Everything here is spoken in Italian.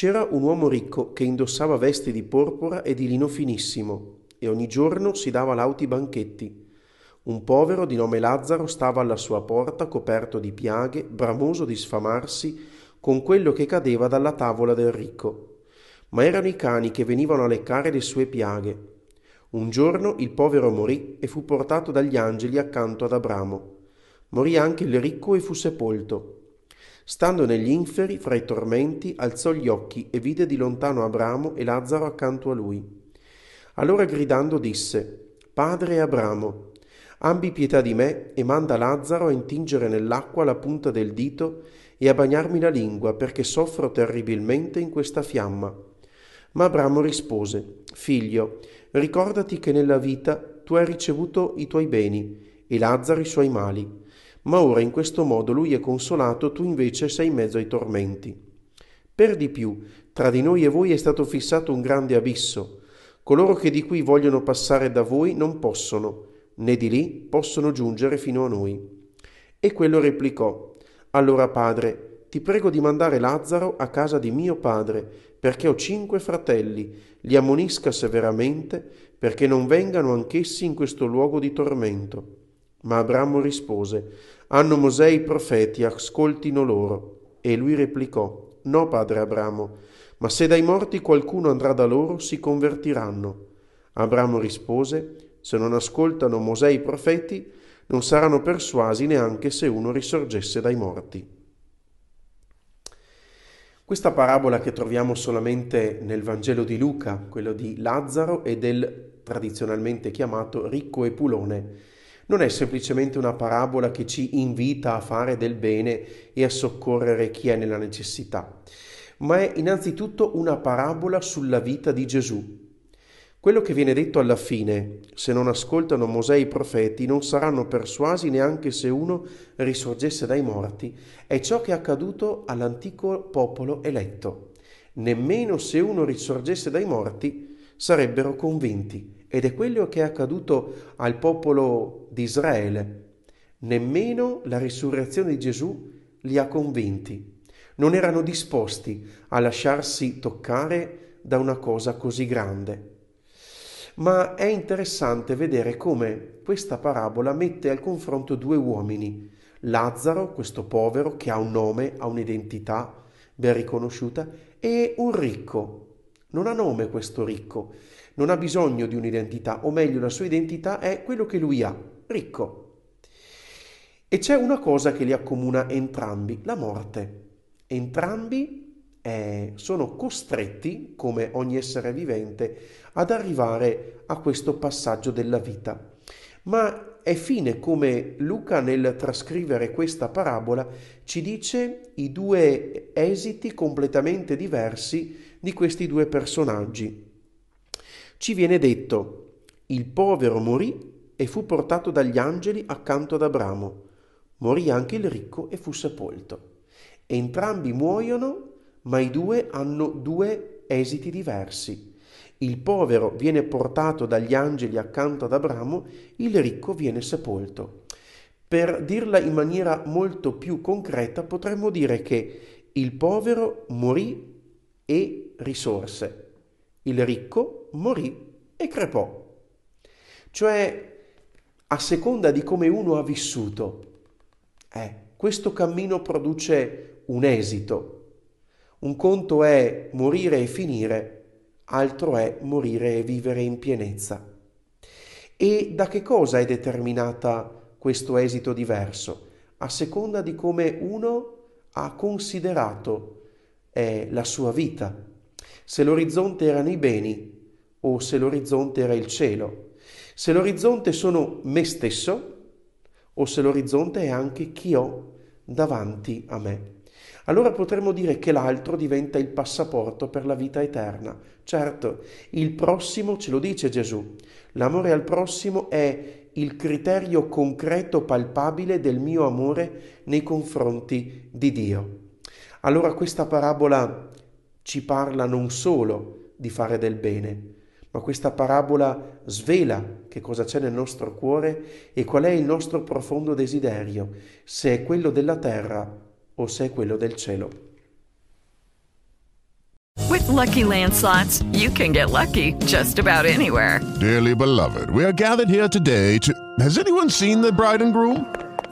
C'era un uomo ricco che indossava vesti di porpora e di lino finissimo e ogni giorno si dava lauti banchetti. Un povero di nome Lazzaro stava alla sua porta coperto di piaghe, bramoso di sfamarsi con quello che cadeva dalla tavola del ricco. Ma erano i cani che venivano a leccare le sue piaghe. Un giorno il povero morì e fu portato dagli angeli accanto ad Abramo. Morì anche il ricco e fu sepolto. Stando negli inferi, fra i tormenti, alzò gli occhi e vide di lontano Abramo e Lazzaro accanto a lui. Allora gridando disse, Padre Abramo, abbi pietà di me e manda Lazzaro a intingere nell'acqua la punta del dito e a bagnarmi la lingua, perché soffro terribilmente in questa fiamma. Ma Abramo rispose, Figlio, ricordati che nella vita tu hai ricevuto i tuoi beni e Lazzaro i suoi mali ma ora in questo modo lui è consolato, tu invece sei in mezzo ai tormenti. Per di più, tra di noi e voi è stato fissato un grande abisso. Coloro che di qui vogliono passare da voi non possono, né di lì possono giungere fino a noi. E quello replicò, Allora padre, ti prego di mandare Lazzaro a casa di mio padre, perché ho cinque fratelli, li ammonisca severamente, perché non vengano anch'essi in questo luogo di tormento. Ma Abramo rispose, hanno Mosè i profeti, ascoltino loro. E lui replicò, No, padre Abramo, ma se dai morti qualcuno andrà da loro, si convertiranno. Abramo rispose, Se non ascoltano Mosè i profeti, non saranno persuasi neanche se uno risorgesse dai morti. Questa parabola che troviamo solamente nel Vangelo di Luca, quello di Lazzaro e del tradizionalmente chiamato ricco e pulone, non è semplicemente una parabola che ci invita a fare del bene e a soccorrere chi è nella necessità, ma è innanzitutto una parabola sulla vita di Gesù. Quello che viene detto alla fine, se non ascoltano Mosè e i profeti, non saranno persuasi neanche se uno risorgesse dai morti, è ciò che è accaduto all'antico popolo eletto. Nemmeno se uno risorgesse dai morti sarebbero convinti. Ed è quello che è accaduto al popolo di Israele. Nemmeno la risurrezione di Gesù li ha convinti. Non erano disposti a lasciarsi toccare da una cosa così grande. Ma è interessante vedere come questa parabola mette al confronto due uomini. Lazzaro, questo povero che ha un nome, ha un'identità ben riconosciuta, e un ricco. Non ha nome questo ricco, non ha bisogno di un'identità, o meglio la sua identità è quello che lui ha, ricco. E c'è una cosa che li accomuna entrambi, la morte. Entrambi eh, sono costretti, come ogni essere vivente, ad arrivare a questo passaggio della vita. Ma è fine come Luca nel trascrivere questa parabola ci dice i due esiti completamente diversi di questi due personaggi ci viene detto, il povero morì e fu portato dagli angeli accanto ad Abramo. Morì anche il ricco e fu sepolto. Entrambi muoiono, ma i due hanno due esiti diversi. Il povero viene portato dagli angeli accanto ad Abramo, il ricco viene sepolto. Per dirla in maniera molto più concreta, potremmo dire che il povero morì e risorse. Il ricco morì e crepò. Cioè, a seconda di come uno ha vissuto, eh, questo cammino produce un esito. Un conto è morire e finire, altro è morire e vivere in pienezza. E da che cosa è determinata questo esito diverso? A seconda di come uno ha considerato eh, la sua vita. Se l'orizzonte erano i beni, o se l'orizzonte era il cielo. Se l'orizzonte sono me stesso o se l'orizzonte è anche chi ho davanti a me. Allora potremmo dire che l'altro diventa il passaporto per la vita eterna. Certo, il prossimo ce lo dice Gesù. L'amore al prossimo è il criterio concreto, palpabile del mio amore nei confronti di Dio. Allora questa parabola ci parla non solo di fare del bene, ma questa parabola svela che cosa c'è nel nostro cuore e qual è il nostro profondo desiderio, se è quello della terra o se è quello del cielo. With lucky landslots, you can get lucky just about anywhere. Dearly beloved, we are gathered here today to. Has anyone seen the bride and groom?